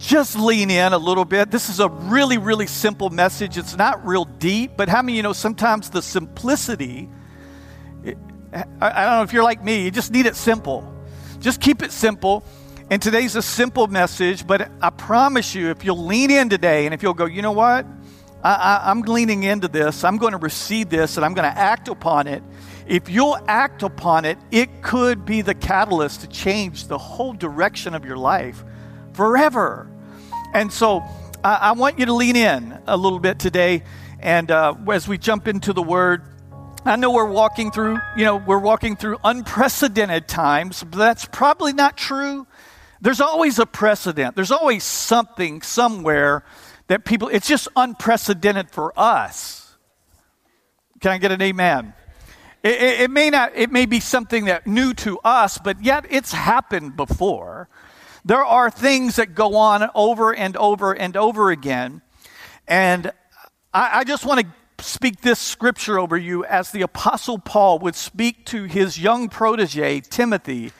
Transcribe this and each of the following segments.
just lean in a little bit. This is a really, really simple message. It's not real deep, but how many you know sometimes the simplicity, it, I, I don't know if you're like me, you just need it simple. Just keep it simple. And today's a simple message, but I promise you, if you'll lean in today and if you'll go, you know what? I, am leaning into this, I'm going to receive this, and I'm going to act upon it. If you'll act upon it, it could be the catalyst to change the whole direction of your life forever. And so I, I want you to lean in a little bit today. And uh, as we jump into the word, I know we're walking through, you know, we're walking through unprecedented times, but that's probably not true. There's always a precedent. There's always something somewhere that people, it's just unprecedented for us. Can I get an amen? It, it, it, may not, it may be something that new to us, but yet it's happened before. There are things that go on over and over and over again. And I, I just want to speak this scripture over you as the Apostle Paul would speak to his young protege, Timothy.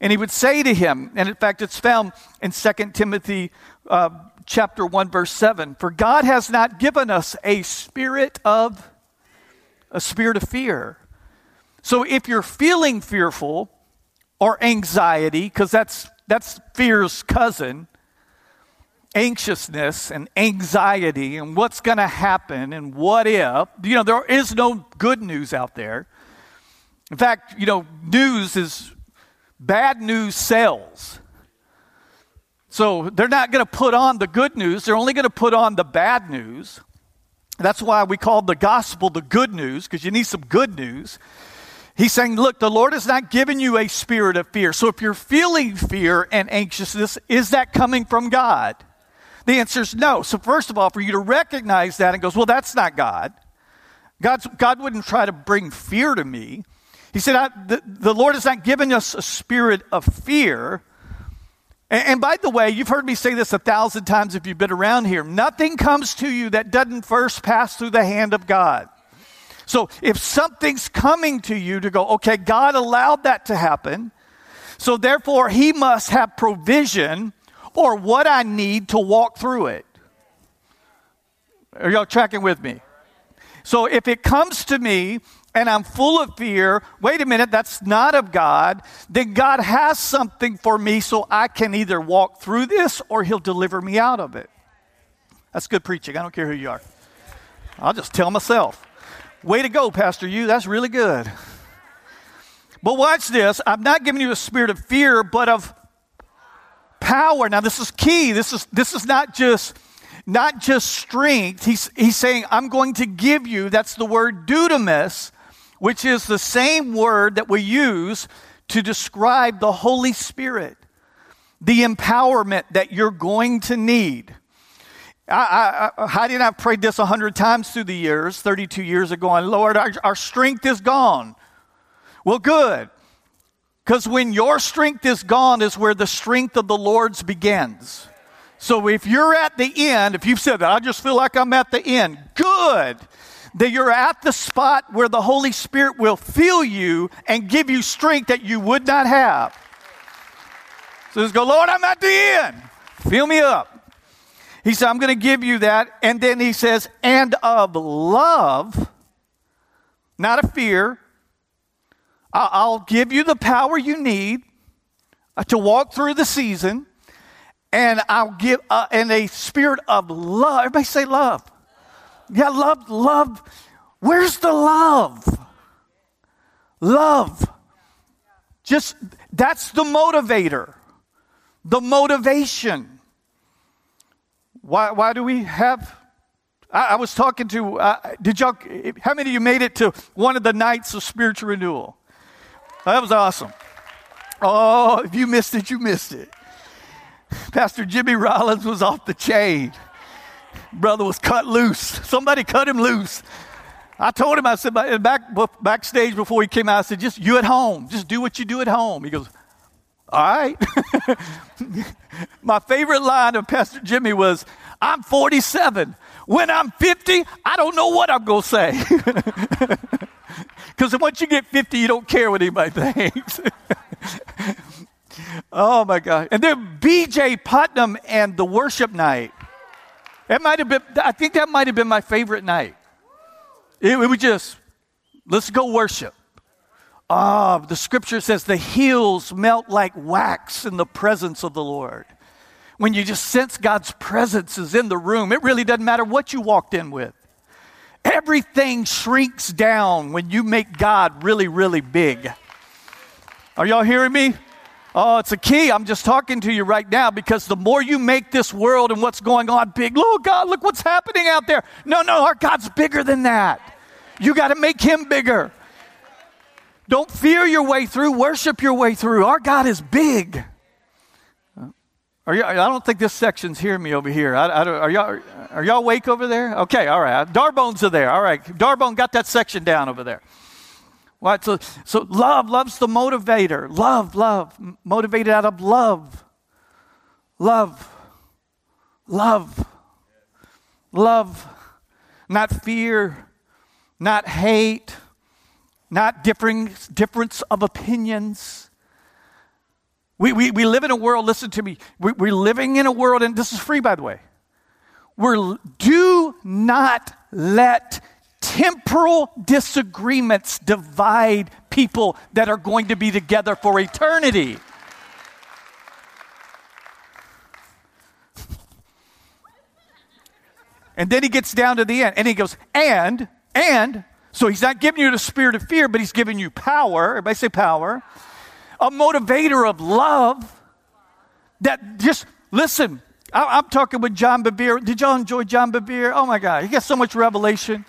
And he would say to him, and in fact, it's found in 2 Timothy uh, chapter 1, verse 7 For God has not given us a spirit of a spirit of fear. So if you're feeling fearful or anxiety, because that's that's fear's cousin. Anxiousness and anxiety and what's going to happen and what if. You know, there is no good news out there. In fact, you know, news is bad news sells. So they're not going to put on the good news, they're only going to put on the bad news. That's why we call the gospel the good news, because you need some good news. He's saying, look, the Lord has not given you a spirit of fear. So if you're feeling fear and anxiousness, is that coming from God? The answer is no. So first of all, for you to recognize that and goes, well, that's not God. God's, God wouldn't try to bring fear to me. He said, the, the, Lord has not given us a spirit of fear. And, and by the way, you've heard me say this a thousand times if you've been around here. Nothing comes to you that doesn't first pass through the hand of God. So if something's coming to you to go, okay, God allowed that to happen, so therefore He must have provision or what I need to walk through it. Are y'all tracking with me? So if it comes to me and I'm full of fear, wait a minute, that's not of God, then God has something for me so I can either walk through this or He'll deliver me out of it. That's good preaching. I don't care who you are. I'll just tell myself. Way to go, Pastor You. That's really good. But watch this. I'm not giving you a spirit of fear, but of power. Now, this is key. This is, this is not just not just strength. He's, he's saying, I'm going to give you, that's the word dunamis, which is the same word that we use to describe the Holy Spirit, the empowerment that you're going to need. I, I, Heidi and I've prayed this a hundred times through the years, 32 years ago, and Lord, our, our strength is gone. Well, good. Because when your strength is gone is where the strength of the Lord's begins. So if you're at the end, if you've said that, I just feel like I'm at the end, good. That you're at the spot where the Holy Spirit will fill you and give you strength that you would not have. So just go, Lord, I'm at the end. Fill me up. He said, I'm going to give you that. And then he says, and of love, not of fear. I'll give you the power you need uh, to walk through the season. And I'll give, uh, and a spirit of love. Everybody say love. Yeah, love, love. Where's the love? Love. Just, that's the motivator, the motivation. Why, why do we have? I, I was talking to, uh, did y'all, how many of you made it to one of the nights of spiritual renewal? That was awesome. Oh, if you missed it, you missed it. Pastor Jimmy Rollins was off the chain. Brother was cut loose. Somebody cut him loose. I told him, I said, back, backstage before he came out, I said, just you at home. Just do what you do at home. He goes, all right. My favorite line of Pastor Jimmy was, I'm 47. When I'm 50, I don't know what I'm going to say. Because once you get 50, you don't care what anybody thinks. oh my God. And then BJ Putnam and the worship night. That might have been, I think that might have been my favorite night. It, it was just, let's go worship. Ah, the scripture says the heels melt like wax in the presence of the Lord. When you just sense God's presence is in the room, it really doesn't matter what you walked in with. Everything shrinks down when you make God really, really big. Are y'all hearing me? Oh, it's a key. I'm just talking to you right now because the more you make this world and what's going on big, oh God, look what's happening out there. No, no, our God's bigger than that. You got to make him bigger. Don't fear your way through, worship your way through. Our God is big. Are you, I don't think this section's hearing me over here. I, I are, y'all, are y'all awake over there? Okay, all right. Darbones are there. All right. Darbone got that section down over there. Right, so, so love, love's the motivator. Love, love, motivated out of love. Love, love, love, not fear, not hate, not differing, difference of opinions we, we, we live in a world, listen to me, we, we're living in a world, and this is free, by the way. We're, do not let temporal disagreements divide people that are going to be together for eternity. And then he gets down to the end and he goes, and, and, so he's not giving you the spirit of fear, but he's giving you power. Everybody say power a motivator of love that just, listen, I, am talking with John Bevere. Did y'all enjoy John Bevere? Oh my God, he got so much revelation.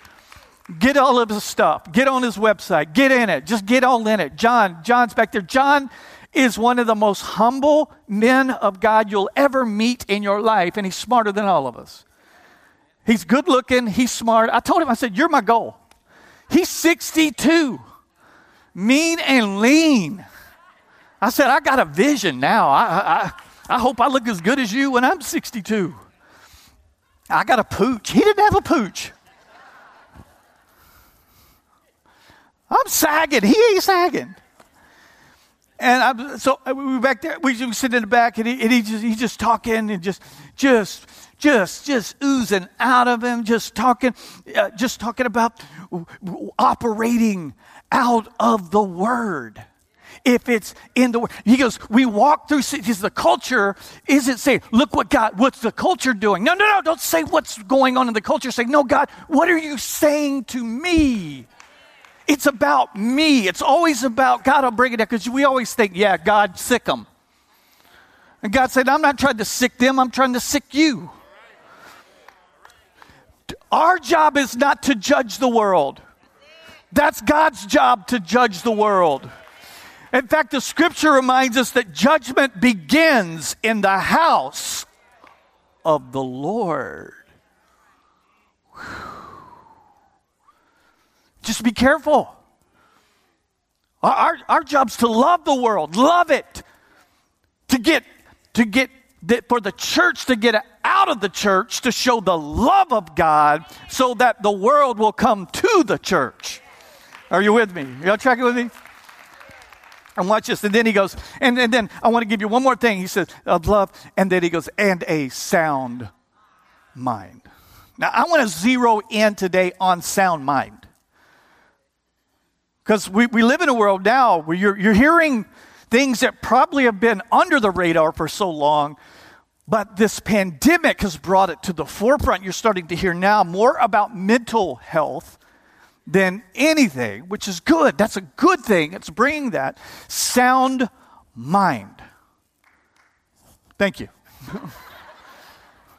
Get all of his stuff. Get on his website. Get in it. Just get all in it. John, John's back there. John is one of the most humble men of God you'll ever meet in your life, and he's smarter than all of us. He's good looking, he's smart. I told him, I said, You're my goal. He's 62, mean and lean. I said, I got a vision now. I, I, I hope I look as good as you when I'm 62. I got a pooch. He didn't have a pooch. I'm sagging. He ain't sagging. And I'm, so uh, we were back there. We were sitting in the back, and he, and he just he's just talking and just just just just oozing out of him, just talking, uh, just talking about operating out of the Word if it's in the word. He goes, we walk through cities. The culture isn't saying, look what God, what's the culture doing? No, no, no, don't say what's going on in the culture. Say, no, God, what are you saying to me? It's about me. It's always about God. I'll bring it up because we always think, yeah, God, sick them. And God said, I'm not trying to sick them, I'm trying to sick you. Our job is not to judge the world. That's God's job to judge the world. In fact, the scripture reminds us that judgment begins in the house of the Lord. Just be careful. Our, our, job's to love the world, love it, to get, to get, for the church to get out of the church to show the love of God so that the world will come to the church. Are you with me? Y'all tracking with me? And watch this. And then he goes, and, and then I want to give you one more thing. He says, of love. And then he goes, and a sound mind. Now, I want to zero in today on sound mind. Because we, we live in a world now where you're, you're hearing things that probably have been under the radar for so long, but this pandemic has brought it to the forefront. You're starting to hear now more about mental health than anything, which is good. That's a good thing. It's bringing that sound mind. Thank you.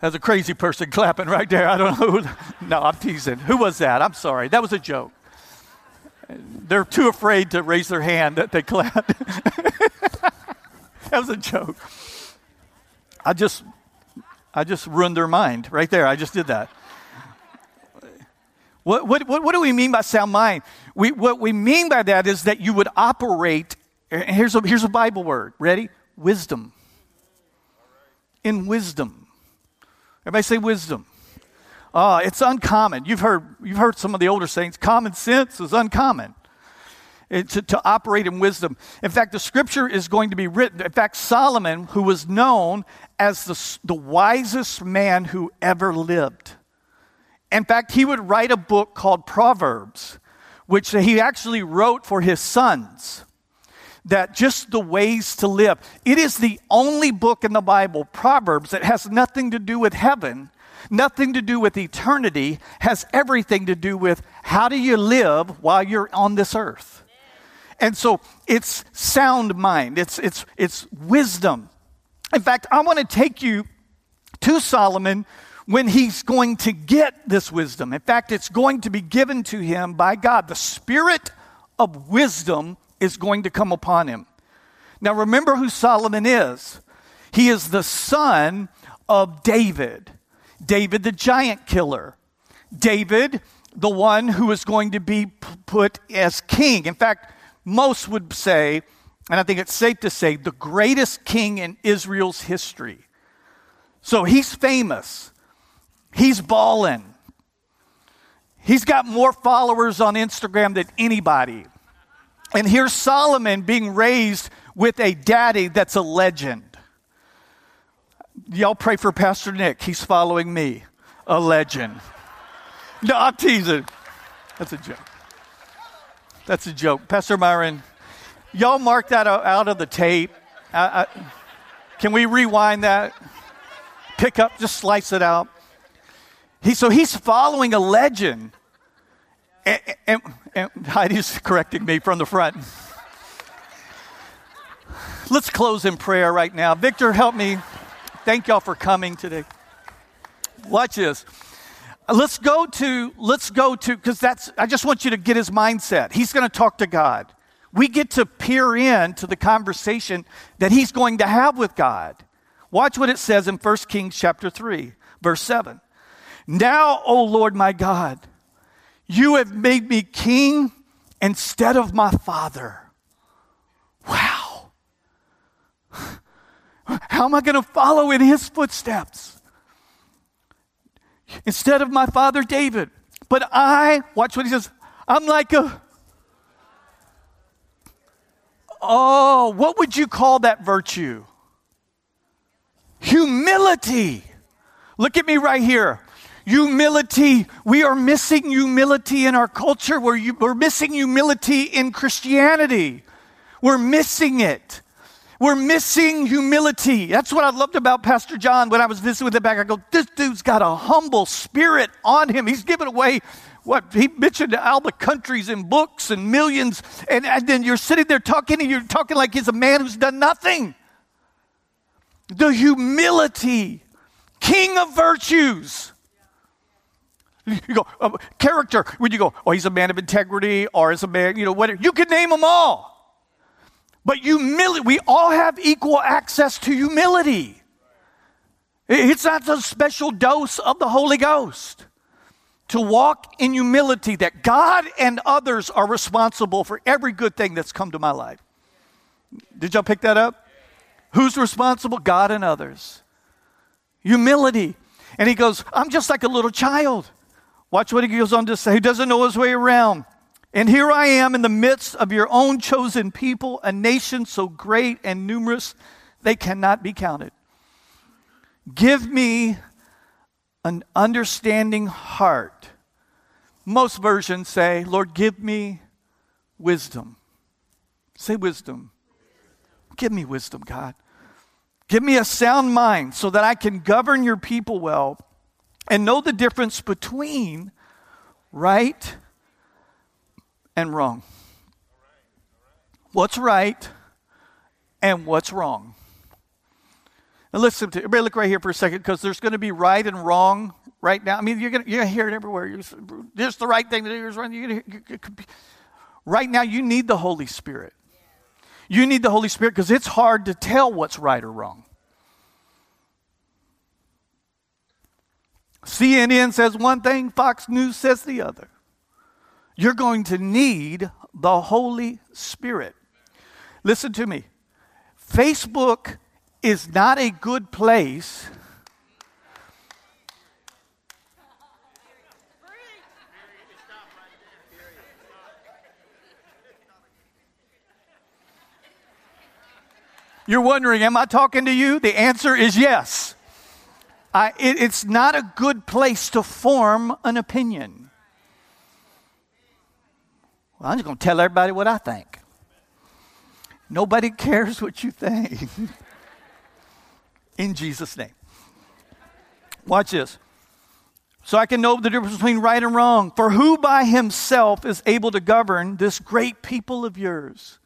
That's a crazy person clapping right there. I don't know. Who, no, I'm teasing. Who was that? I'm sorry. That was a joke. They're too afraid to raise their hand that they clap. that was a joke. I just, I just ruined their mind right there. I just did that. What, what, what, do we mean by sound mind? We, what we mean by that is that you would operate, here's a, here's a Bible word. Ready? Wisdom. In wisdom. Everybody say wisdom. Uh, it's uncommon. You've heard, you've heard some of the older sayings. Common sense is uncommon. It, to, to operate in wisdom. In fact, the scripture is going to be written. In fact, Solomon, who was known as the, the wisest man who ever lived, in fact, he would write a book called Proverbs, which he actually wrote for his sons. That just the ways to live. It is the only book in the Bible, Proverbs, that has nothing to do with heaven, nothing to do with eternity, has everything to do with how do you live while you're on this earth. And so it's sound mind, it's, it's, it's wisdom. In fact, I want to take you to Solomon when he's going to get this wisdom. In fact, it's going to be given to him by God. The spirit of wisdom is going to come upon him. Now, remember who Solomon is. He is the son of David, David the giant killer, David, the one who is going to be put as king. In fact, most would say, and I think it's safe to say, the greatest king in Israel's history. So he's famous. He's balling. He's got more followers on Instagram than anybody. And here's Solomon being raised with a daddy that's a legend. Y'all pray for Pastor Nick. He's following me, a legend. No, I'm teasing. That's a joke. That's a joke. Pastor Myron, y'all mark that out of the tape. I, I, can we rewind that? Pick up, just slice it out. He, so he's following a legend. And, and, and Heidi's correcting me from the front. Let's close in prayer right now. Victor, help me. Thank y'all for coming today. Watch this. Let's go to, let's go to, because that's, I just want you to get his mindset. He's going to talk to God. We get to peer in to the conversation that he's going to have with God. Watch what it says in 1 Kings chapter 3, verse 7. Now, O Lord my God, you have made me king instead of my father. Wow. How am I going to follow in his footsteps? Instead of my father David. But I, watch what he says, I'm like a. Oh, what would you call that virtue? Humility. Look at me right here. Humility. We are missing humility in our culture. We're, we're missing humility in Christianity. We're missing it. We're missing humility. That's what I loved about Pastor John when I was visiting with him back. I go, this dude's got a humble spirit on him. He's giving away what he mentioned all the countries and books and millions. And, and then you're sitting there talking and you're talking like he's a man who's done nothing. The humility, king of virtues. You go, uh, character. When you go, oh, he's a man of integrity or is a man, you know, whatever. You can name them all. But humility, we all have equal access to humility. It's not a special dose of the Holy Ghost. To walk in humility that God and others are responsible for every good thing that's come to my life. Did y'all pick that up? Who's responsible? God and others. Humility. And he goes, I'm just like a little child. Watch what he goes on to say. He doesn't know his way around. And here I am in the midst of your own chosen people, a nation so great and numerous they cannot be counted. Give me an understanding heart. Most versions say, Lord, give me wisdom. Say wisdom. Give me wisdom, God. Give me a sound mind so that I can govern your people well and know the difference between right and wrong. What's right and what's wrong. Now listen to everybody look right here for a second because there's going to be right and wrong right now. I mean, you're going to, you're going to hear it everywhere. This is the right thing to do. Right. You're going to, right now, you need the Holy Spirit. You need the Holy Spirit because it's hard to tell what's right or wrong. CNN says one thing, Fox News says the other. You're going to need the Holy Spirit. Listen to me. Facebook is not a good place You're wondering, am I talking to you? The answer is yes. I, it, it's not a good place to form an opinion. Well, I'm just going to tell everybody what I think. Nobody cares what you think. In Jesus' name. Watch this. So I can know the difference between right and wrong. For who by himself is able to govern this great people of yours?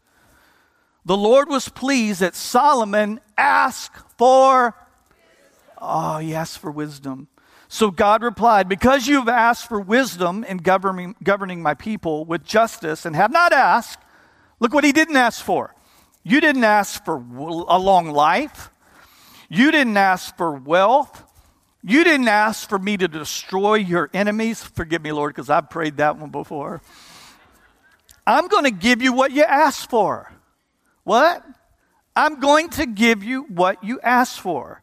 the Lord was pleased that Solomon asked for, oh, he asked for wisdom. So God replied, Because you have asked for wisdom in governing, governing my people with justice and have not asked, look what he didn't ask for. You didn't ask for a long life. You didn't ask for wealth. You didn't ask for me to destroy your enemies. Forgive me, Lord, because I've prayed that one before. I'm going to give you what you asked for. What? I'm going to give you what you asked for.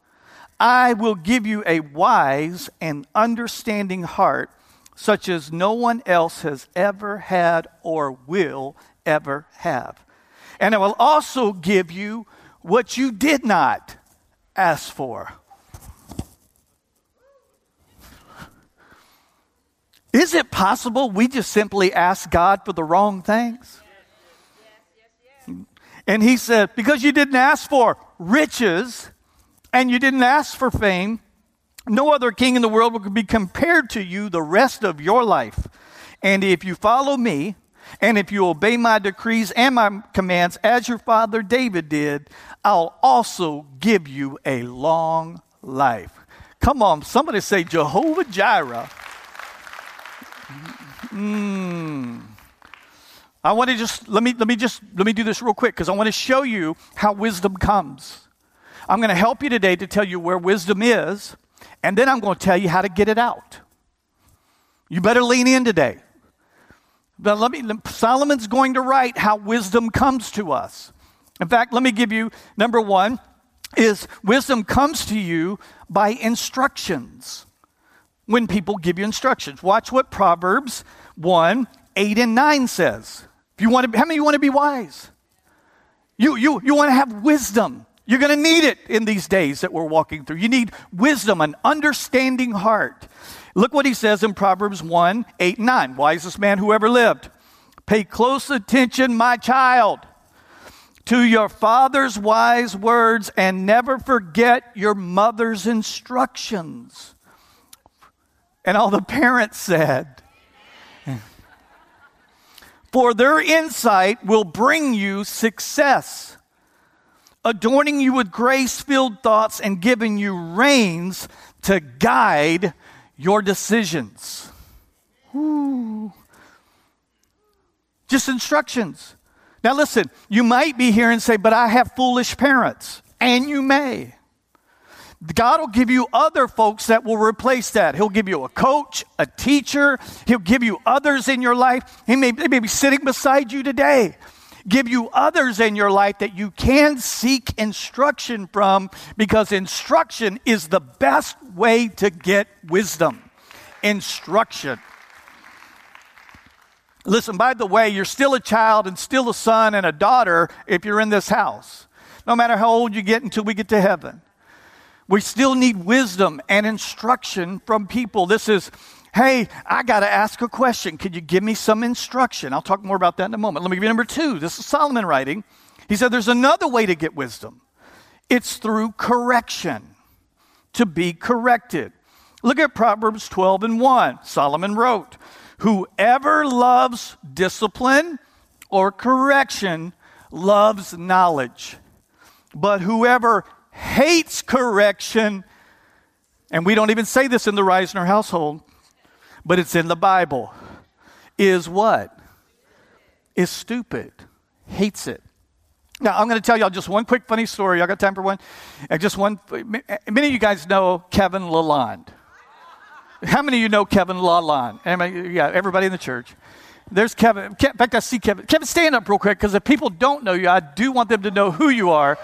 I will give you a wise and understanding heart, such as no one else has ever had or will ever have. And I will also give you what you did not ask for. Is it possible we just simply ask God for the wrong things? And he said, Because you didn't ask for riches and you didn't ask for fame, no other king in the world will be compared to you the rest of your life. And if you follow me, and if you obey my decrees and my commands as your father David did, I'll also give you a long life. Come on, somebody say Jehovah Jireh. Mm. I want to just let me let me just let me do this real quick because I want to show you how wisdom comes. I'm going to help you today to tell you where wisdom is, and then I'm going to tell you how to get it out. You better lean in today. But let me Solomon's going to write how wisdom comes to us. In fact, let me give you number 1 is wisdom comes to you by instructions. When people give you instructions. Watch what Proverbs 1 8 and 9 says. If you want to, how many you want to be wise? You, you, you want to have wisdom. You're going to need it in these days that we're walking through. You need wisdom, an understanding heart. Look what he says in Proverbs 1 8 and 9. Wisest man who ever lived. Pay close attention, my child, to your father's wise words and never forget your mother's instructions. And all the parents said, for their insight will bring you success, adorning you with grace filled thoughts and giving you reins to guide your decisions. Ooh. Just instructions. Now, listen, you might be here and say, but I have foolish parents. And you may. God will give you other folks that will replace that. He'll give you a coach, a teacher. He'll give you others in your life. He may, may be sitting beside you today. Give you others in your life that you can seek instruction from because instruction is the best way to get wisdom. Instruction. Listen, by the way, you're still a child and still a son and a daughter if you're in this house. No matter how old you get until we get to heaven. We still need wisdom and instruction from people. This is, hey, I got to ask a question. Could you give me some instruction? I'll talk more about that in a moment. Let me give you number two. This is Solomon writing. He said there's another way to get wisdom it's through correction, to be corrected. Look at Proverbs 12 and 1. Solomon wrote, Whoever loves discipline or correction loves knowledge, but whoever hates correction, and we don't even say this in the Reisner household, but it's in the Bible, is what? Is stupid, hates it. Now, I'm going to tell y'all just one quick funny story. I got time for one. And just one. Uh, uh, many of you guys know Kevin Lalonde. How many of you know Kevin Lalonde? Yeah, everybody in the church. There's Kevin. In fact, I see Kevin. Kevin, stand up real quick because if people don't know you, I do want them to know who you are.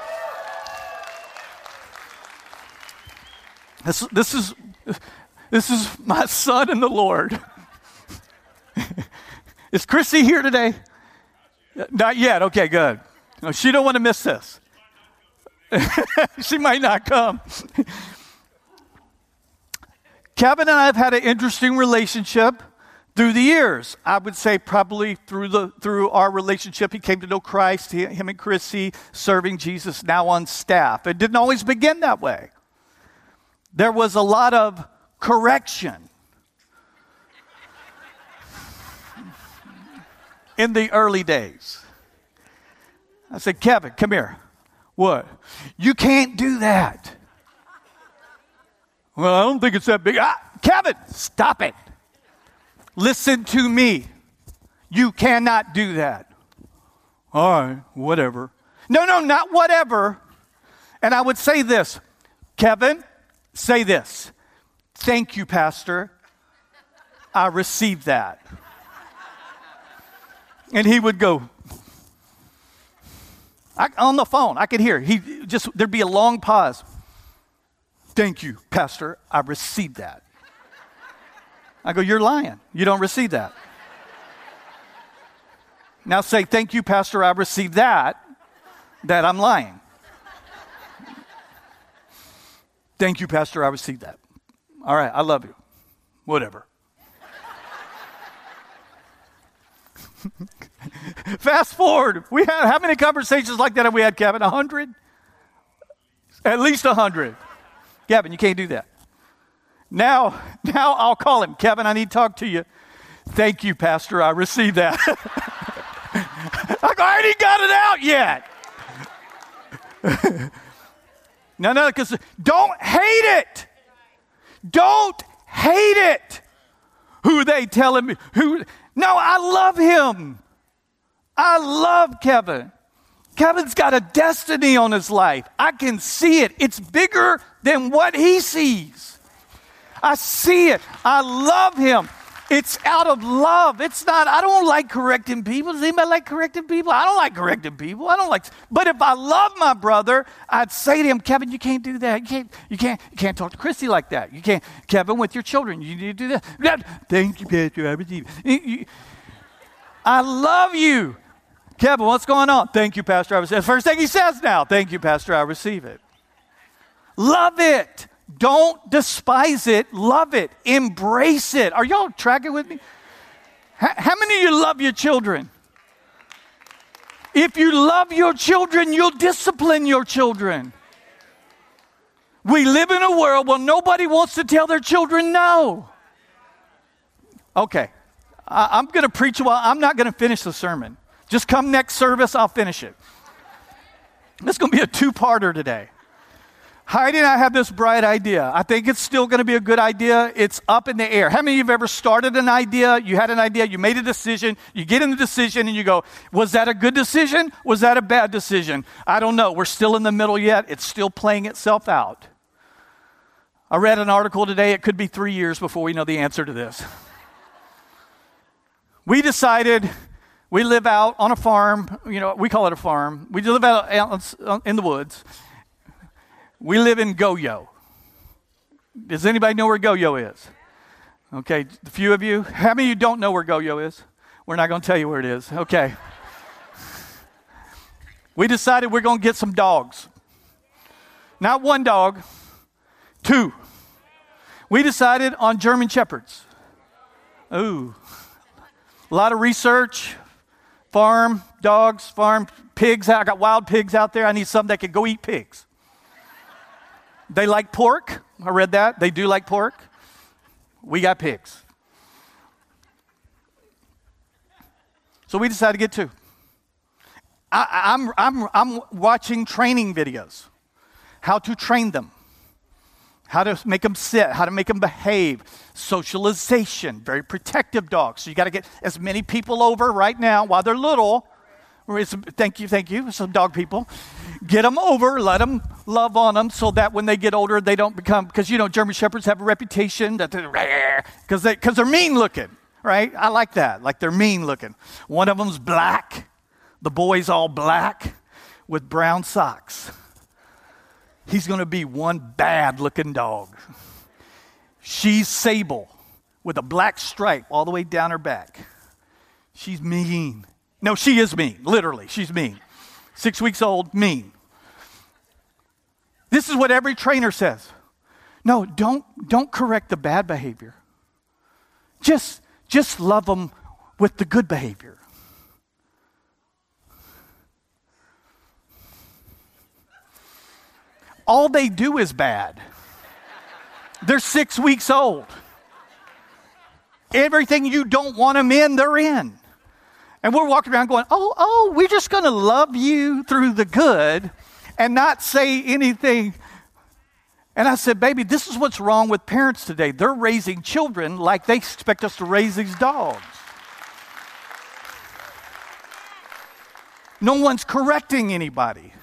This, this, is, this is my son in the Lord. is Chrissy here today? Not yet. Okay, good. No, she don't want to miss this. she might not come. Kevin and I have had an interesting relationship through the years. I would say probably through the through our relationship, he came to know Christ. He, him and Chrissy serving Jesus now on staff. It didn't always begin that way. There was a lot of correction in the early days. I said, Kevin, come here. What? You can't do that. Well, I don't think it's that big. Ah, Kevin, stop it. Listen to me. You cannot do that. All right, whatever. No, no, not whatever. And I would say this Kevin, say this. Thank you, Pastor. I received that. And he would go, I, on the phone, I could hear. He just there'd be a long pause. Thank you, Pastor. I received that. I go, You're lying. You don't receive that. Now say, Thank you, Pastor. I received that. That I'm lying. Thank you, Pastor. I received that. All right. I love you. Whatever. Fast forward. We had how many conversations like that have we had, Kevin? A hundred? At least a hundred. Kevin, you can't do that. Now, now I'll call him. Kevin, I need to talk to you. Thank you, Pastor. I received that. I already got it out yet. no, no, because don't hate it. Don't hate it. Who they telling me? Who? No, I love him. I love Kevin. Kevin's got a destiny on his life. I can see it. It's bigger than what he sees. I see it. I love him. It's out of love. It's not, I don't like correcting people. Does anybody like correcting people? I don't like correcting people. I don't like, but if I love my brother, I'd say to him, Kevin, you can't do that. You can't, you can't, you can't talk to Christy like that. You can't, Kevin, with your children, you need to do that. Thank you, Pastor. I receive I love you. Kevin, what's going on? Thank you, Pastor. I receive it. First thing he says now, thank you, Pastor. I receive it. Love it. Don't despise it. Love it. Embrace it. Are y'all tracking with me? How many of you love your children? If you love your children, you'll discipline your children. We live in a world where nobody wants to tell their children no. Okay, I, am going to preach a while I'm not going to finish the sermon. Just come next service, I'll finish it. This is going to be a two parter today. Heidi and I have this bright idea. I think it's still going to be a good idea. It's up in the air. How many of you have ever started an idea? You had an idea, you made a decision, you get in the decision, and you go, Was that a good decision? Was that a bad decision? I don't know. We're still in the middle yet. It's still playing itself out. I read an article today. It could be three years before we know the answer to this. We decided we live out on a farm, you know, we call it a farm. We live out in the woods. We live in Goyo. Does anybody know where Goyo is? Okay, a few of you. How many of you don't know where Goyo is? We're not going to tell you where it is. Okay. we decided we're going to get some dogs. Not one dog, two. We decided on German Shepherds. Ooh. A lot of research, farm dogs, farm pigs. I got wild pigs out there. I need some that can go eat pigs. They like pork. I read that. They do like pork. We got pigs. So we decided to get two. I, am I'm, I'm, I'm watching training videos, how to train them how to make them sit, how to make them behave, socialization, very protective dogs. So you got to get as many people over right now while they're little. Thank you, thank you, some dog people. Get them over, let them love on them so that when they get older, they don't become, because you know, German Shepherds have a reputation that they're, because they, cause they're mean looking. right? I like that. Like they're mean looking. One of them's black. The boy's all black with brown socks. He's going to be one bad looking dog. She's sable with a black stripe all the way down her back. She's mean. No, she is mean, literally. She's mean. Six weeks old, mean. This is what every trainer says. No, don't, don't correct the bad behavior. Just, just love them with the good behavior. All they do is bad. They're six weeks old. Everything you don't want them in, they're in. And we're walking around going, oh, oh, we're just going to love you through the good and not say anything. And I said, baby, this is what's wrong with parents today. They're raising children like they expect us to raise these dogs. No one's correcting anybody.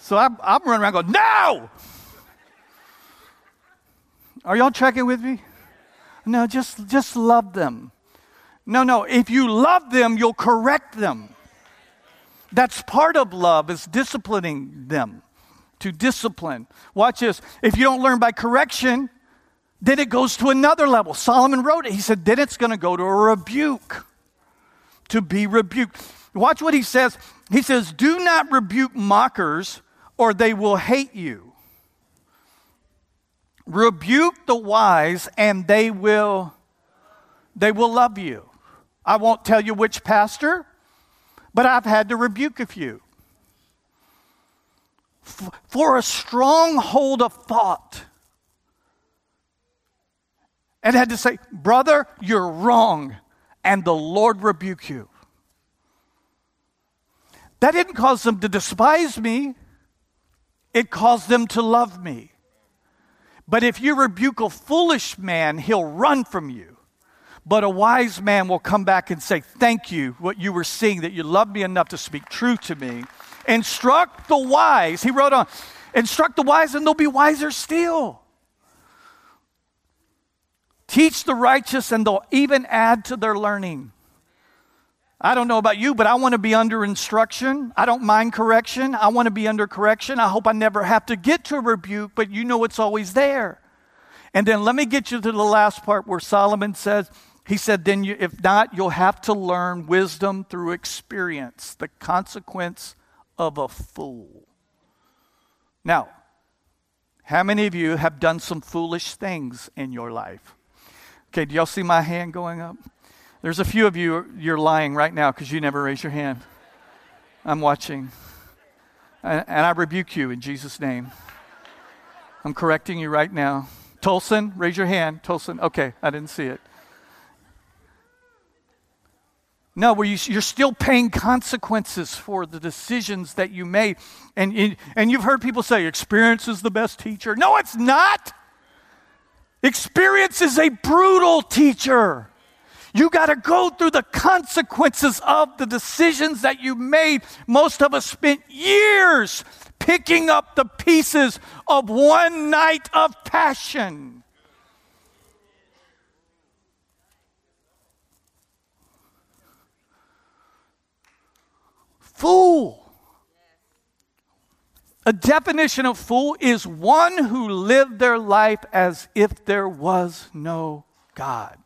So I'm, I'm running around going, no! Are y'all checking with me? No, just, just love them. No, no, if you love them, you'll correct them. That's part of love, is disciplining them, to discipline. Watch this. If you don't learn by correction, then it goes to another level. Solomon wrote it. He said, then it's going to go to a rebuke, to be rebuked. Watch what he says. He says, do not rebuke mockers, or they will hate you. Rebuke the wise and they will they will love you. I won't tell you which pastor, but I've had to rebuke a few. For a stronghold of thought. And had to say, Brother, you're wrong, and the Lord rebuke you. That didn't cause them to despise me, it caused them to love me. But if you rebuke a foolish man, he'll run from you. But a wise man will come back and say, Thank you, what you were seeing, that you loved me enough to speak truth to me. Instruct the wise. He wrote on, Instruct the wise, and they'll be wiser still. Teach the righteous, and they'll even add to their learning. I don't know about you, but I want to be under instruction. I don't mind correction. I want to be under correction. I hope I never have to get to a rebuke, but you know it's always there. And then let me get you to the last part where Solomon says, he said, then you, if not, you'll have to learn wisdom through experience, the consequence of a fool. Now, how many of you have done some foolish things in your life? Okay, do y'all see my hand going up? There's a few of you, you're lying right now because you never raised your hand. I'm watching. And I rebuke you in Jesus' name. I'm correcting you right now. Tolson, raise your hand. Tolson, okay, I didn't see it. No, where you, are still paying consequences for the decisions that you made. And, and you've heard people say experience is the best teacher. No, it's not. Experience is a brutal teacher. You got to go through the consequences of the decisions that you made. Most of us spent years picking up the pieces of one night of passion. Fool. A definition of fool is one who lived their life as if there was no God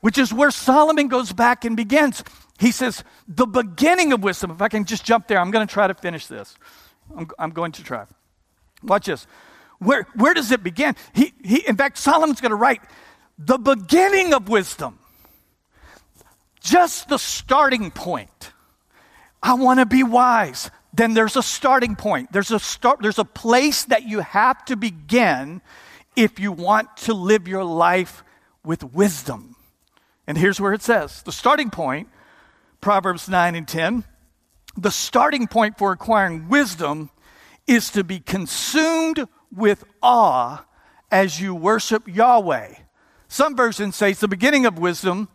which is where Solomon goes back and begins. He says, the beginning of wisdom. If I can just jump there, I'm going to try to finish this. I'm, I'm going to try. Watch this. Where, where does it begin? He, he, in fact, Solomon's going to write the beginning of wisdom, just the starting point. I want to be wise. Then there's a starting point. There's a start. There's a place that you have to begin if you want to live your life with wisdom. And here's where it says the starting point, Proverbs 9 and 10, the starting point for acquiring wisdom is to be consumed with awe as you worship Yahweh. Some versions say it's the beginning of wisdom,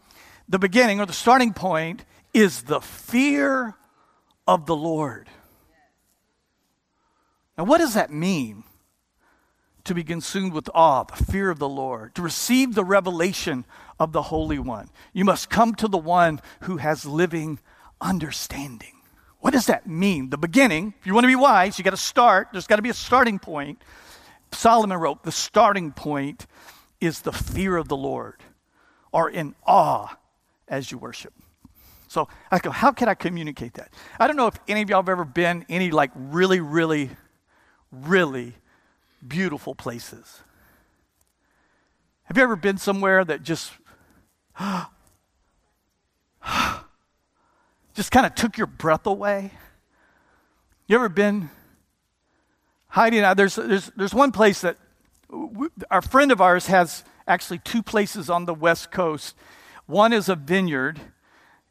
the beginning or the starting point is the fear of the Lord. Now, what does that mean? to be consumed with awe, the fear of the Lord, to receive the revelation of the Holy One. You must come to the one who has living understanding. What does that mean? The beginning, if you want to be wise, you got to start. There's got to be a starting point. Solomon wrote, the starting point is the fear of the Lord, or in awe as you worship. So I go, how can I communicate that? I don't know if any of y'all have ever been any like really, really, really beautiful places. Have you ever been somewhere that just just kind of took your breath away? You ever been, Heidi I, there's, there's, there's one place that we, our friend of ours has actually two places on the West Coast. One is a vineyard,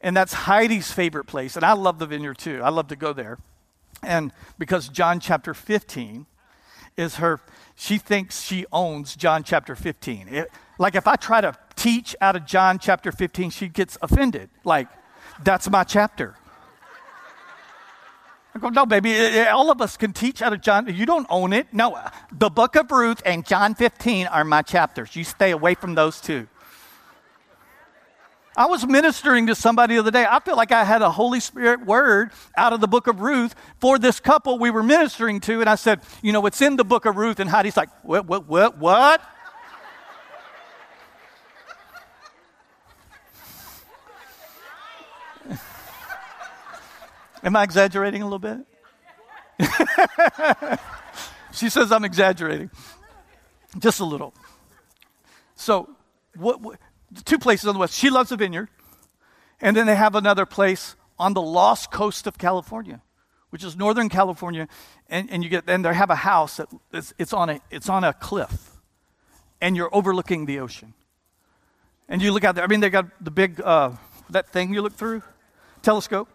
and that's Heidi's favorite place. And I love the vineyard too. I love to go there. And because John chapter 15 is her, she thinks she owns John chapter 15. It, like if I try to teach out of John chapter 15, she gets offended. Like, that's my chapter. I go, no, baby, all of us can teach out of John. You don't own it. No, uh, the book of Ruth and John 15 are my chapters. You stay away from those two. I was ministering to somebody the other day. I feel like I had a Holy Spirit word out of the book of Ruth for this couple we were ministering to. And I said, you know, it's in the book of Ruth. And Heidi's like, what, what, what, what? Am I exaggerating a little bit? she says I'm exaggerating. Just a little. So, what, what, two places on the west. She loves the vineyard. And then they have another place on the lost coast of California, which is Northern California. And, and you get, and they have a house that it's, it's, on a, it's on a cliff. And you're overlooking the ocean. And you look out there. I mean, they got the big, uh, that thing you look through, telescope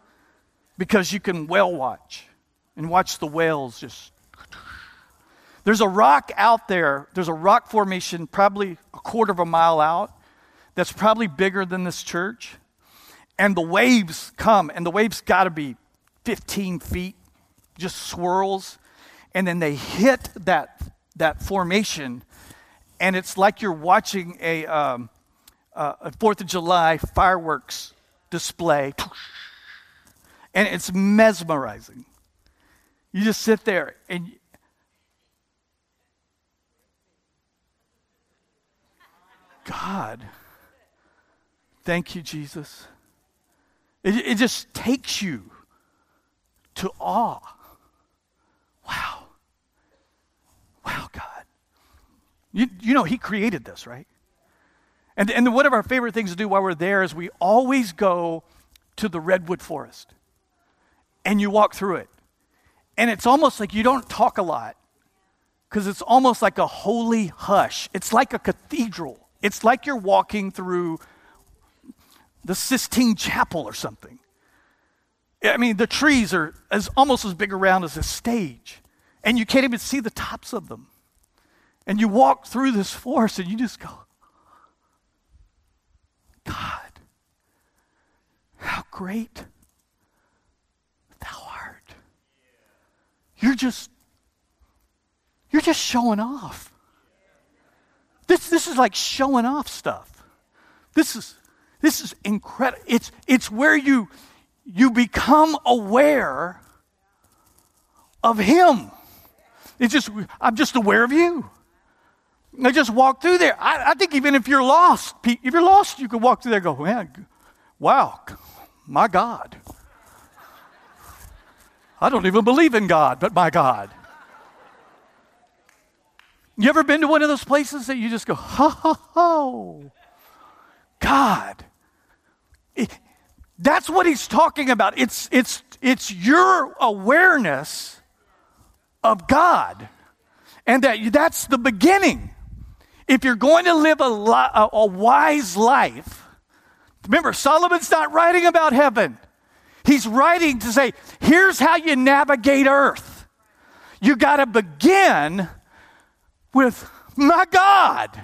because you can whale watch and watch the whales just. There's a rock out there, there's a rock formation probably a quarter of a mile out that's probably bigger than this church. And the waves come, and the waves got to be 15 feet, just swirls. And then they hit that, that formation, and it's like you're watching a, um, uh, a Fourth of July fireworks display and it's mesmerizing. You just sit there and God, thank you, Jesus. It, it just takes you to awe. Wow. Wow, God. You, you know, He created this, right? And, and one of our favorite things to do while we're there is we always go to the redwood forest and you walk through it. And it's almost like you don't talk a lot because it's almost like a holy hush. It's like a cathedral. It's like you're walking through the Sistine Chapel or something. I mean, the trees are as, almost as big around as a stage, and you can't even see the tops of them. And you walk through this forest and you just go, God, how great thou art. You're just you're just showing off. This, this is like showing off stuff. This is this is incredible. It's it's where you you become aware of him. It's just I'm just aware of you. I just walk through there. I, I think even if you're lost, if you're lost, you could walk through there and go, man, wow, my God. I don't even believe in God, but my God. You ever been to one of those places that you just go, ho, ho, ho? God. That's what he's talking about. It's, it's, it's your awareness of God. And that that's the beginning. If you're going to live a, a, a wise life, remember, Solomon's not writing about heaven. He's writing to say, here's how you navigate earth. You got to begin with my God.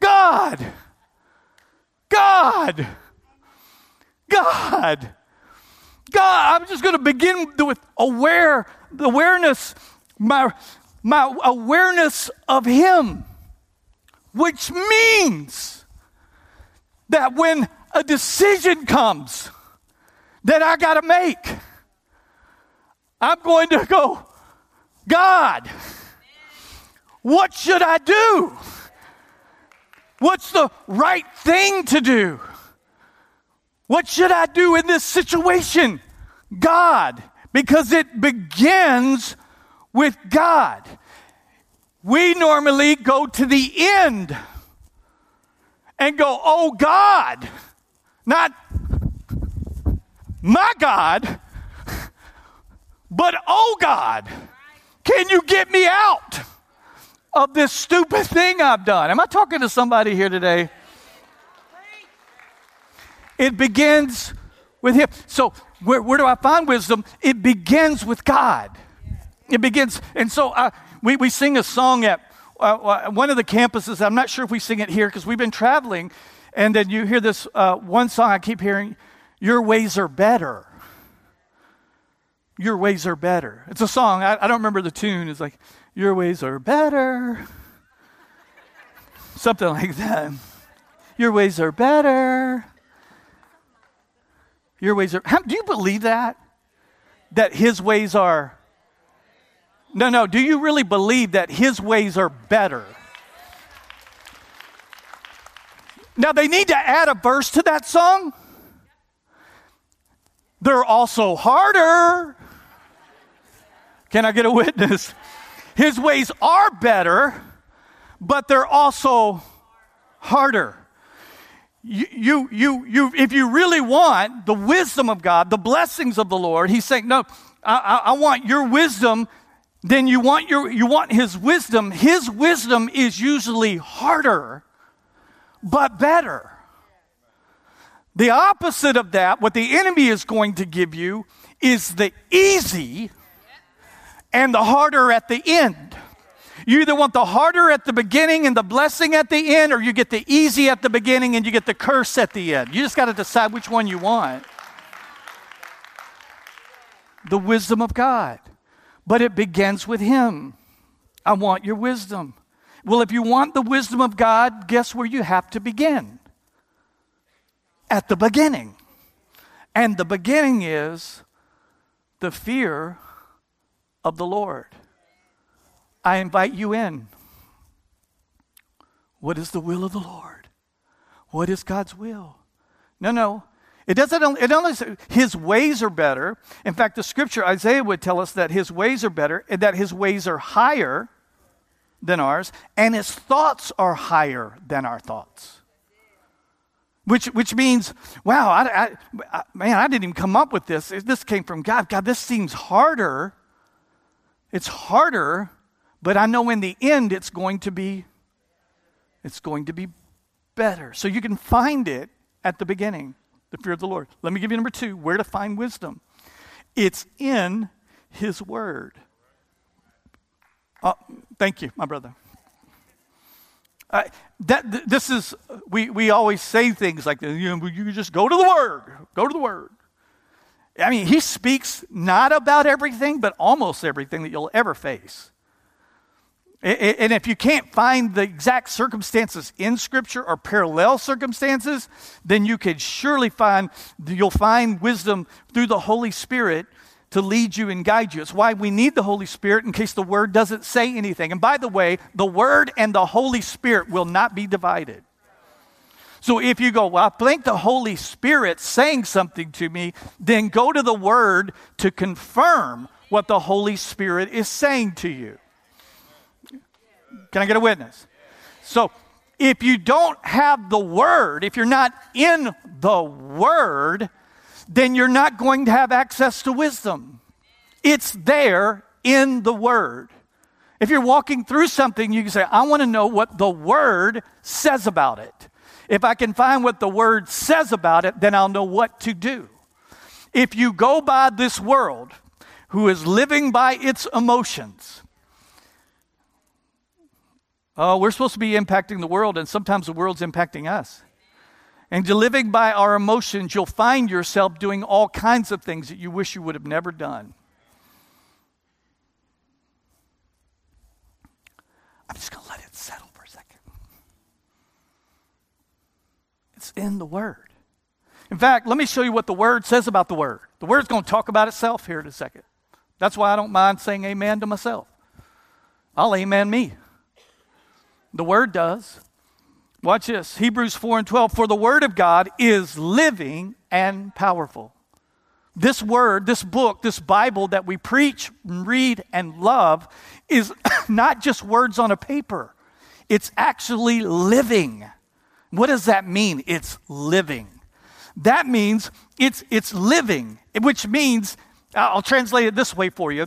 God. God. God. God. I'm just going to begin with aware, awareness. My, my awareness of Him, which means that when a decision comes that I got to make, I'm going to go, God, what should I do? What's the right thing to do? What should I do in this situation? God, because it begins with God. We normally go to the end and go, Oh God, not my God, but oh God, can you get me out of this stupid thing I've done? Am I talking to somebody here today? It begins with Him. So, where, where do I find wisdom? It begins with God. It begins, and so uh, we, we sing a song at uh, uh, one of the campuses. I'm not sure if we sing it here because we've been traveling, and then you hear this uh, one song I keep hearing Your ways are better. Your ways are better. It's a song, I, I don't remember the tune. It's like, Your ways are better. Something like that. Your ways are better. Your ways are. How, do you believe that? That His ways are no, no. Do you really believe that his ways are better? Now, they need to add a verse to that song. They're also harder. Can I get a witness? His ways are better, but they're also harder. You, you, you, you, if you really want the wisdom of God, the blessings of the Lord, He's saying, No, I, I, I want your wisdom then you want, your, you want his wisdom. His wisdom is usually harder, but better. The opposite of that, what the enemy is going to give you, is the easy and the harder at the end. You either want the harder at the beginning and the blessing at the end, or you get the easy at the beginning and you get the curse at the end. You just got to decide which one you want. The wisdom of God but it begins with Him. I want your wisdom. Well, if you want the wisdom of God, guess where you have to begin? At the beginning. And the beginning is the fear of the Lord. I invite you in. What is the will of the Lord? What is God's will? No, no. It doesn't, it only his ways are better. In fact, the scripture, Isaiah would tell us that his ways are better and that his ways are higher than ours, and his thoughts are higher than our thoughts. Which, which means, wow, I, I, I, man, I didn't even come up with this. This came from God. God, this seems harder. It's harder, but I know in the end it's going to be, it's going to be better. So you can find it at the beginning the fear of the Lord. Let me give you number two where to find wisdom. It's in His Word. Oh, thank you, my brother. Uh, that th- this is we we always say things like this. You know, you just go to the Word. Go to the Word. I mean, He speaks not about everything, but almost everything that you'll ever face. And if you can't find the exact circumstances in Scripture or parallel circumstances, then you could surely find, you'll find wisdom through the Holy Spirit to lead you and guide you. It's why we need the Holy Spirit in case the Word doesn't say anything. And by the way, the Word and the Holy Spirit will not be divided. So if you go, well, I think the Holy Spirit's saying something to me, then go to the Word to confirm what the Holy Spirit is saying to you. Can I get a witness? So, if you don't have the Word, if you're not in the Word, then you're not going to have access to wisdom. It's there in the Word. If you're walking through something, you can say, I want to know what the Word says about it. If I can find what the Word says about it, then I'll know what to do. If you go by this world, who is living by its emotions, Oh, we're supposed to be impacting the world, and sometimes the world's impacting us. And living by our emotions, you'll find yourself doing all kinds of things that you wish you would have never done. In the Word. In fact, let me show you what the Word says about the Word. The Word's going to talk about itself here in a second. That's why I don't mind saying amen to myself. I'll amen me. The Word does. Watch this Hebrews 4 and 12. For the Word of God is living and powerful. This Word, this book, this Bible that we preach, read, and love is not just words on a paper, it's actually living. What does that mean? It's living. That means it's, it's living, which means, I'll translate it this way for you.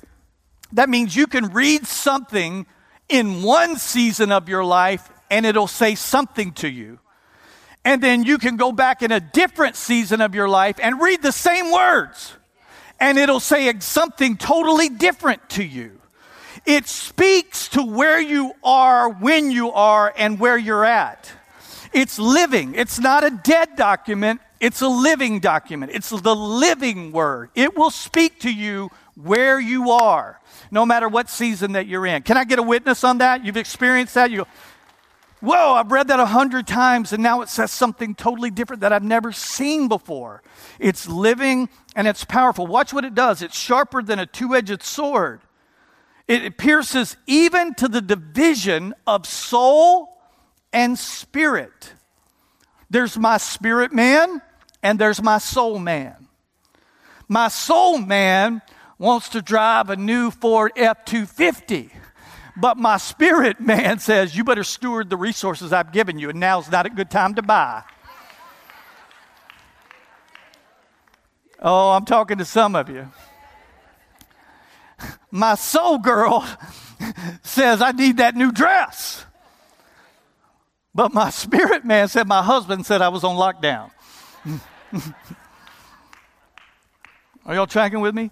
That means you can read something in one season of your life and it'll say something to you. And then you can go back in a different season of your life and read the same words and it'll say something totally different to you. It speaks to where you are, when you are, and where you're at. It's living. It's not a dead document. It's a living document. It's the living word. It will speak to you where you are, no matter what season that you're in. Can I get a witness on that? You've experienced that? You go, Whoa, I've read that a hundred times and now it says something totally different that I've never seen before. It's living and it's powerful. Watch what it does. It's sharper than a two edged sword. It pierces even to the division of soul and spirit. There's my spirit man and there's my soul man. My soul man wants to drive a new Ford F 250. But my spirit man says, You better steward the resources I've given you, and now's not a good time to buy. Oh, I'm talking to some of you. My soul girl says, I need that new dress. But my spirit man said, My husband said I was on lockdown. Are y'all tracking with me?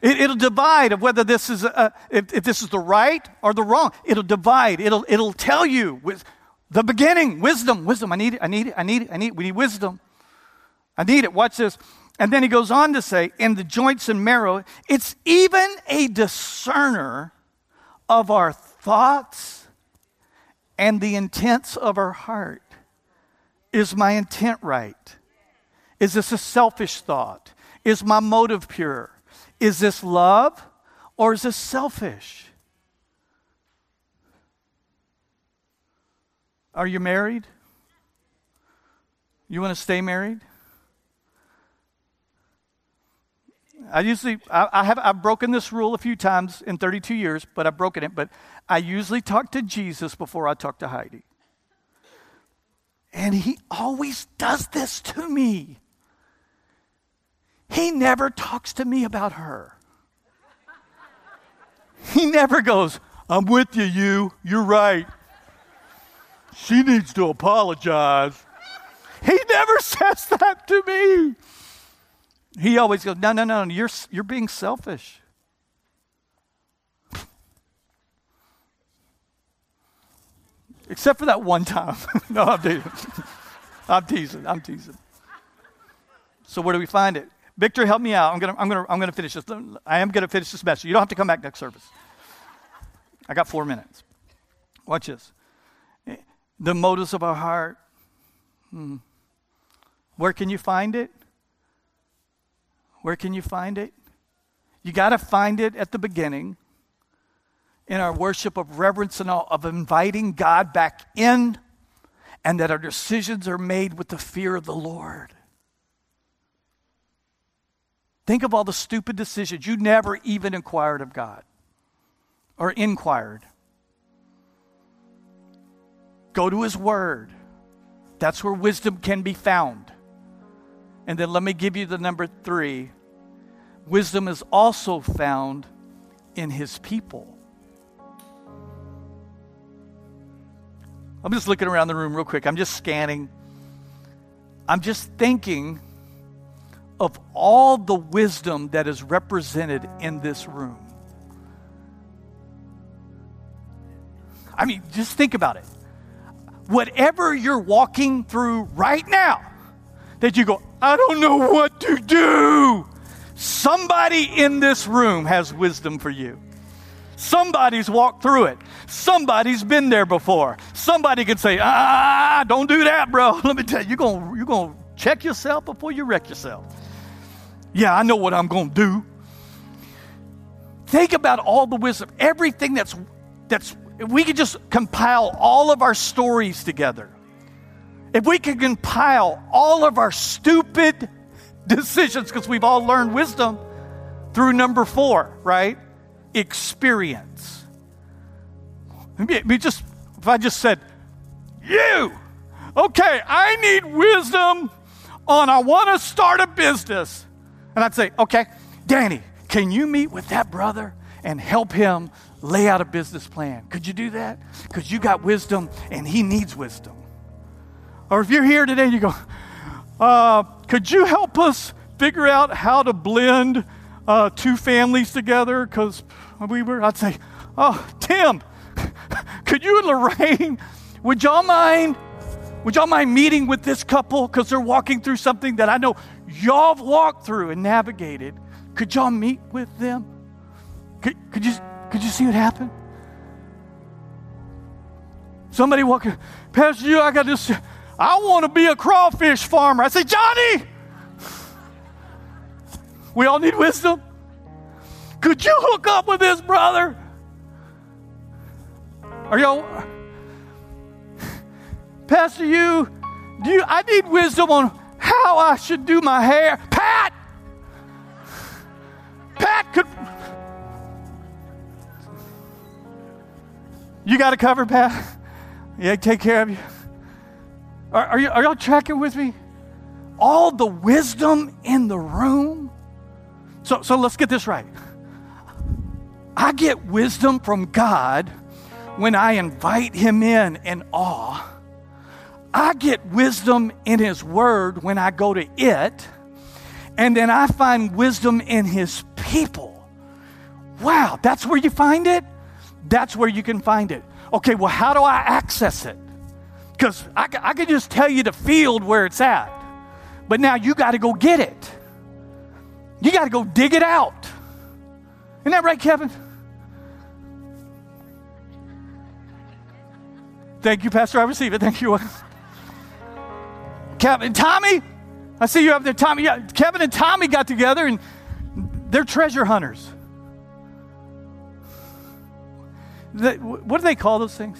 It, will divide of whether this is a, if, if, this is the right or the wrong. It'll divide. It'll it'll tell you with the beginning, wisdom, wisdom. I need it. I need it. I need it. I need. It. We need wisdom. I need it. Watch this. And then he goes on to say, in the joints and marrow, it's even a discerner of our thoughts and the intents of our heart. Is my intent right? Is this a selfish thought? Is my motive pure? Is this love or is this selfish? Are you married? You want to stay married? I usually, I, I, have, I've broken this rule a few times in 32 years, but I've broken it. But I usually talk to Jesus before I talk to Heidi. And he always does this to me. He never talks to me about her. He never goes, I'm with you, you. You're right. She needs to apologize. He never says that to me. He always goes, No, no, no, you're, you're being selfish. Except for that one time. no, I'm teasing. I'm teasing. I'm teasing. So, where do we find it? Victor, help me out. I'm to I'm gonna, I'm gonna finish this. I am to finish this message. You don't have to come back next service. I got four minutes. Watch this. The motives of our heart. Hmm. Where can you find it? Where can you find it? You got to find it at the beginning in our worship of reverence and of inviting God back in, and that our decisions are made with the fear of the Lord. Think of all the stupid decisions you never even inquired of God or inquired. Go to His Word. That's where wisdom can be found. And then let me give you the number three wisdom is also found in His people. I'm just looking around the room real quick. I'm just scanning. I'm just thinking of all the wisdom that is represented in this room. I mean, just think about it. Whatever you're walking through right now, that you go, I don't know what to do. Somebody in this room has wisdom for you. Somebody's walked through it. somebody's been there before. Somebody could say, ah, ah, ah, ah, don't do that, bro. Let me tell you, you're going you're gonna check yourself before you wreck yourself. Yeah, I know what I'm going to do. Think about all the wisdom, everything that's, that's, if we could just compile all of our stories together, if we could compile all of our stupid decisions, because we've all learned wisdom through number four, right? Experience. We just, if I just said, you, okay, I need wisdom on I want to start a business. And I'd say, okay, Danny, can you meet with that brother and help him lay out a business plan? Could you do that? Because you got wisdom and he needs wisdom. Or if you're here today and you go, uh, could you help us figure out how to blend uh, two families together? Because we were, I'd say, oh, Tim, could you and Lorraine, would y'all mind? Would y'all mind meeting with this couple because they're walking through something that I know y'all have walked through and navigated? Could y'all meet with them? Could, could, you, could you see what happened? Somebody walking, Pastor, you, I got this. I want to be a crawfish farmer. I say, Johnny, we all need wisdom. Could you hook up with this brother? Are y'all, Pastor, you, do you, I need wisdom on how I should do my hair. Pat, Pat could. You got it covered, Pat? Yeah, take care of you. Are, are, you, are y'all tracking with me? All the wisdom in the room. So, so let's get this right. I get wisdom from God when I invite Him in in awe. I get wisdom in His Word when I go to it. And then I find wisdom in His people. Wow, that's where you find it? That's where you can find it. Okay, well, how do I access it? Because I, I could just tell you the field where it's at. But now you got to go get it. You got to go dig it out. Isn't that right, Kevin? Thank you, Pastor. I receive it. Thank you. Kevin, Tommy, I see you up there. Tommy, yeah, Kevin and Tommy got together and they're treasure hunters. what do they call those things?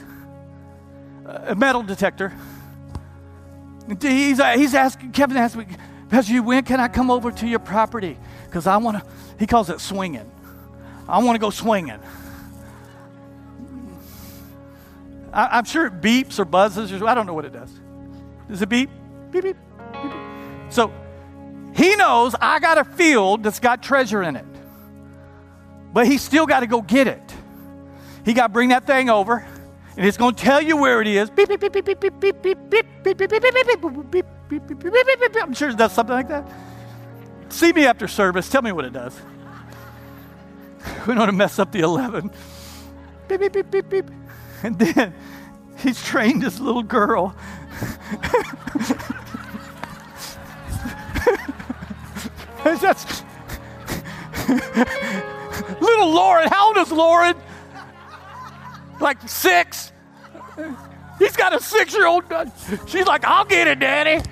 A metal detector. He's, uh, he's asking, Kevin asked me, Pastor, when can I come over to your property? Because I want to, he calls it swinging. I want to go swinging. I, am sure it beeps or buzzes, or I don't know what it does. Does it beep? Beep, beep, beep, beep. So he knows I got a field that's got treasure in it, but he's still got to go get it. He got to bring that thing over, and it's going to tell you where it is. Beep, beep, beep, beep, beep, beep, beep, beep, beep, beep, beep, beep, beep, beep, beep, beep, beep, beep, beep. I'm sure it does something like that. See me after service. Tell me what it does. We don't want to mess up the 11. Beep, beep, beep, beep, beep. And then he's trained this little girl. That's little Lauren. How old is Lauren? like six. He's got a six year old. She's like, I'll get it, Daddy.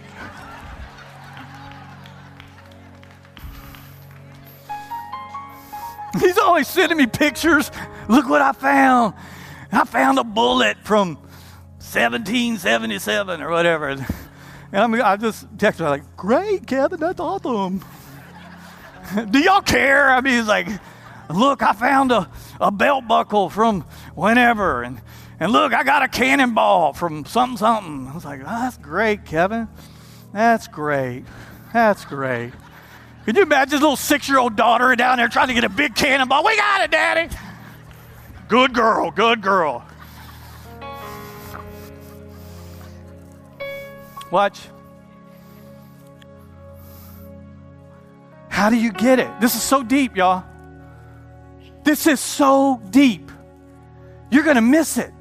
Always sending me pictures. Look what I found. I found a bullet from 1777 or whatever. And I'm, I just texted her like, great, Kevin, that's awesome. Do y'all care? I mean, it's like, look, I found a, a belt buckle from whenever. And, and look, I got a cannonball from something, something. I was like, oh, that's great, Kevin. That's great. That's great. Could you imagine his little six year old daughter down there trying to get a big cannonball? We got it, Daddy. Good girl, good girl. Watch. How do you get it? This is so deep, y'all. This is so deep. You're going to miss it.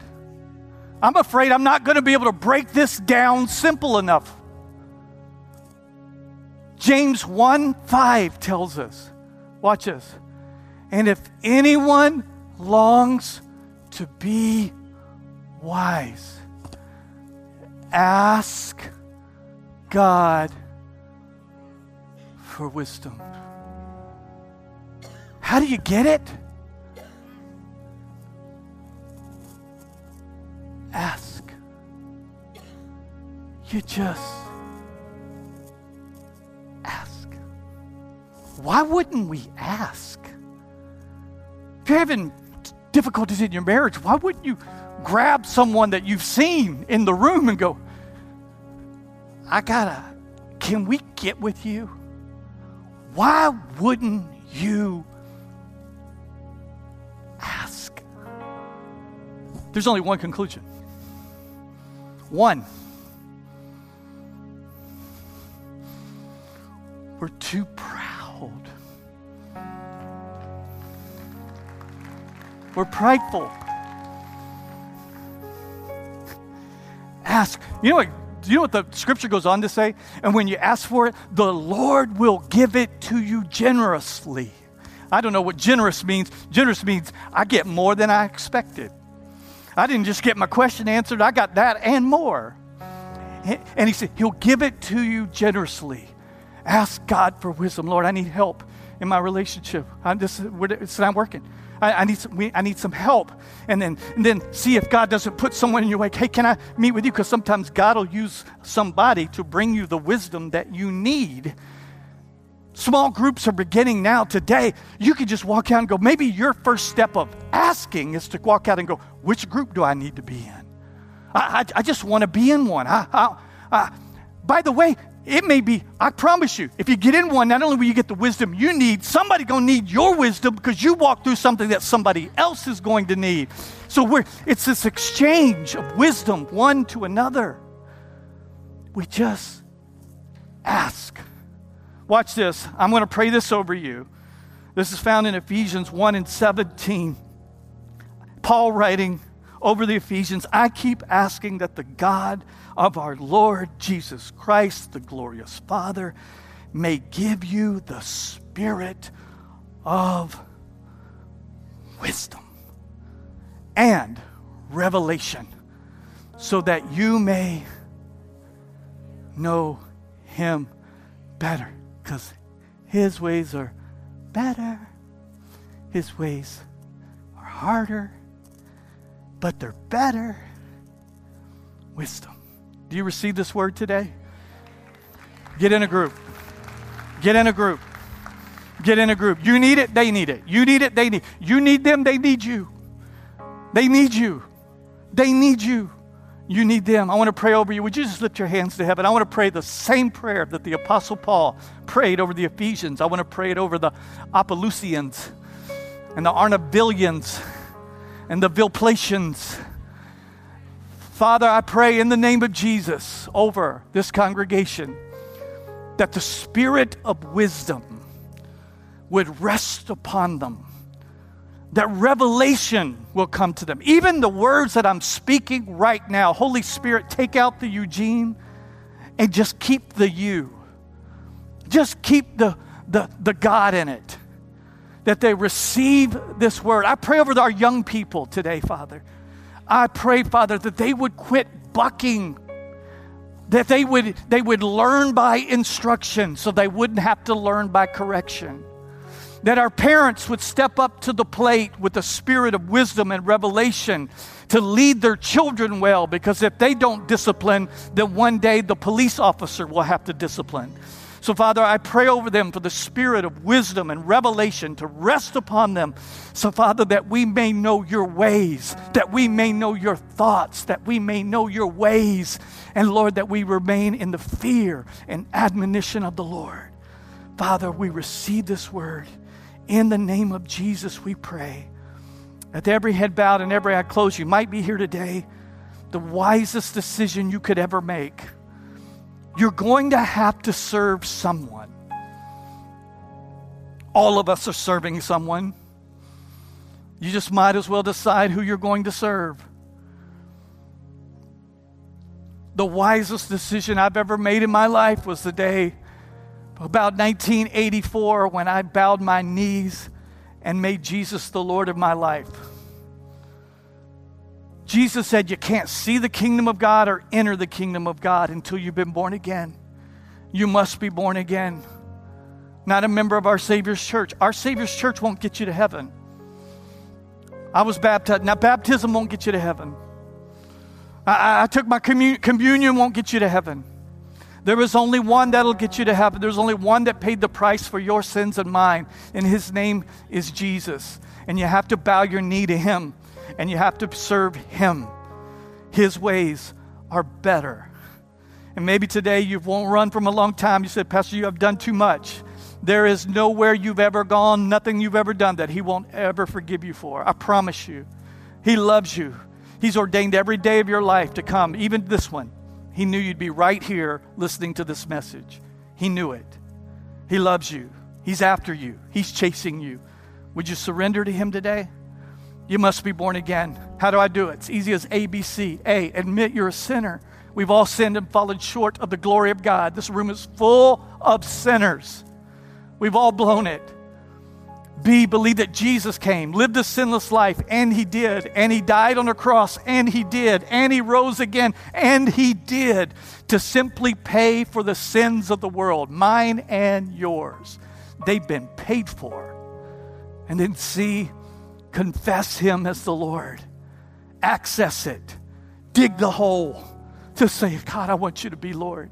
I'm afraid I'm not going to be able to break this down simple enough. James 1 5 tells us, watch this. And if anyone longs to be wise. Ask God for wisdom. How do you get it? Ask. You just Why wouldn't we ask? If you're having difficulties in your marriage, why wouldn't you grab someone that you've seen in the room and go, I gotta, can we get with you? Why wouldn't you ask? There's only one conclusion. One. We're too proud. We're prideful. Ask. You know what? You know what the scripture goes on to say? And when you ask for it, the Lord will give it to you generously. I don't know what generous means. Generous means I get more than I expected. I didn't just get my question answered, I got that and more. And he said, He'll give it to you generously. Ask God for wisdom. Lord, I need help in my relationship. I'm just, it's not working. I, I, need some, we, I need some help. And then, and then see if God doesn't put someone in your way. Hey, can I meet with you? Because sometimes God will use somebody to bring you the wisdom that you need. Small groups are beginning now today. You can just walk out and go, maybe your first step of asking is to walk out and go, which group do I need to be in? I, I, I just want to be in one. I, by the way, it may be, I promise you, if you get in one, not only will you get the wisdom you need, somebody gonna need your wisdom because you walk through something that somebody else is going to need. So we're it's this exchange of wisdom one to another. We just ask. Watch this. I'm gonna pray this over you. This is found in Ephesians 1 and 17. Paul writing over the Ephesians, I keep asking that the God of our Lord Jesus Christ, the glorious Father, may give you the spirit of wisdom and revelation so that you may know him better because his ways are better his ways are harder but they're better wisdom do you receive this word today? Get in a group. Get in a group. Get in a group. You need it, they need it. You need it, they need. You need them, they need you. They need you. They need you. You need them. I want to pray over you. Would you just lift your hands to heaven? I want to pray the same prayer that the Apostle Paul prayed over the Ephesians. I want to pray it over the Apollusians and the Arnavillians and the Vilplatians Father, I pray in the name of Jesus over this congregation that the spirit of wisdom would rest upon them, that revelation will come to them. Even the words that I'm speaking right now, Holy Spirit, take out the Eugene and just keep the you. Just keep the, the, the God in it. That they receive this word. I pray over our young people today, Father I pray, Father, that they would quit bucking, that they would, they would learn by instruction so they wouldn't have to learn by correction. That our parents would step up to the plate with a spirit of wisdom and revelation to lead their children well, because if they don't discipline, then one day the police officer will have to discipline. So, Father, I pray over them for the spirit of wisdom and revelation to rest upon them. So, Father, that we may know your ways, that we may know your thoughts, that we may know your ways. And, Lord, that we remain in the fear and admonition of the Lord. Father, we receive this word. In the name of Jesus, we pray. With every head bowed and every eye closed, you might be here today. The wisest decision you could ever make you're going to have to serve someone. All of us are serving someone. You just might as well decide who you're going to serve. The wisest decision I've ever made in my life was the day about 1984 when I bowed my knees and made Jesus the Lord of my life. Jesus said you can't see the kingdom of God or enter the kingdom of God until you've been born again. You must be born again. Not a member of our Savior's church. Our Savior's church won't get you to heaven. I was baptized. Now, baptism won't get you to heaven. I, I took my commun- communion, won't get you to heaven. There is only one that'll get you to heaven. There's only one that paid the price for your sins and mine, and his name is Jesus. And you have to bow your knee to him, and you have to serve him. His ways are better. And maybe today you won't run from a long time. You said, Pastor, you have done too much. There is nowhere you've ever gone, nothing you've ever done that He won't ever forgive you for. I promise you. He loves you. He's ordained every day of your life to come, even this one. He knew you'd be right here listening to this message. He knew it. He loves you. He's after you. He's chasing you. Would you surrender to Him today? You must be born again. How do I do it? It's easy as ABC. A, admit you're a sinner. We've all sinned and fallen short of the glory of God. This room is full of sinners. We've all blown it. B, believe that Jesus came, lived a sinless life, and he did. And he died on a cross, and he did. And he rose again, and he did. To simply pay for the sins of the world, mine and yours. They've been paid for. And then C, confess him as the Lord. Access it. Dig the hole to say, God, I want you to be Lord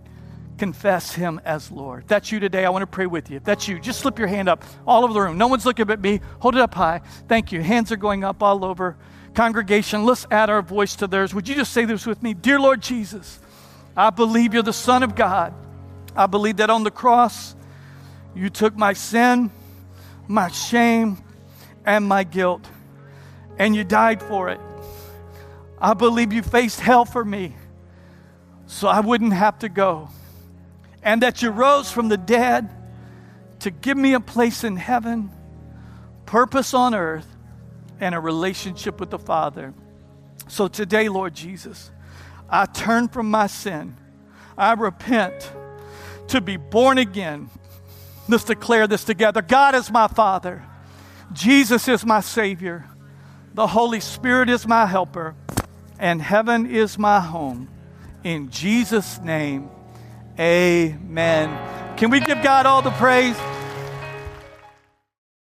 confess him as Lord. That's you today. I want to pray with you. If that's you, just slip your hand up all over the room. No one's looking at me. Hold it up high. Thank you. Hands are going up all over. Congregation, let's add our voice to theirs. Would you just say this with me? Dear Lord Jesus, I believe you're the Son of God. I believe that on the cross, you took my sin, my shame, and my guilt, and you died for it. I believe you faced hell for me so I wouldn't have to go and that you rose from the dead to give me a place in heaven, purpose on earth, and a relationship with the Father. So today, Lord Jesus, I turn from my sin. I repent to be born again. Let's declare this together God is my Father, Jesus is my Savior, the Holy Spirit is my helper, and heaven is my home. In Jesus' name, Amen. Can we give God all the praise?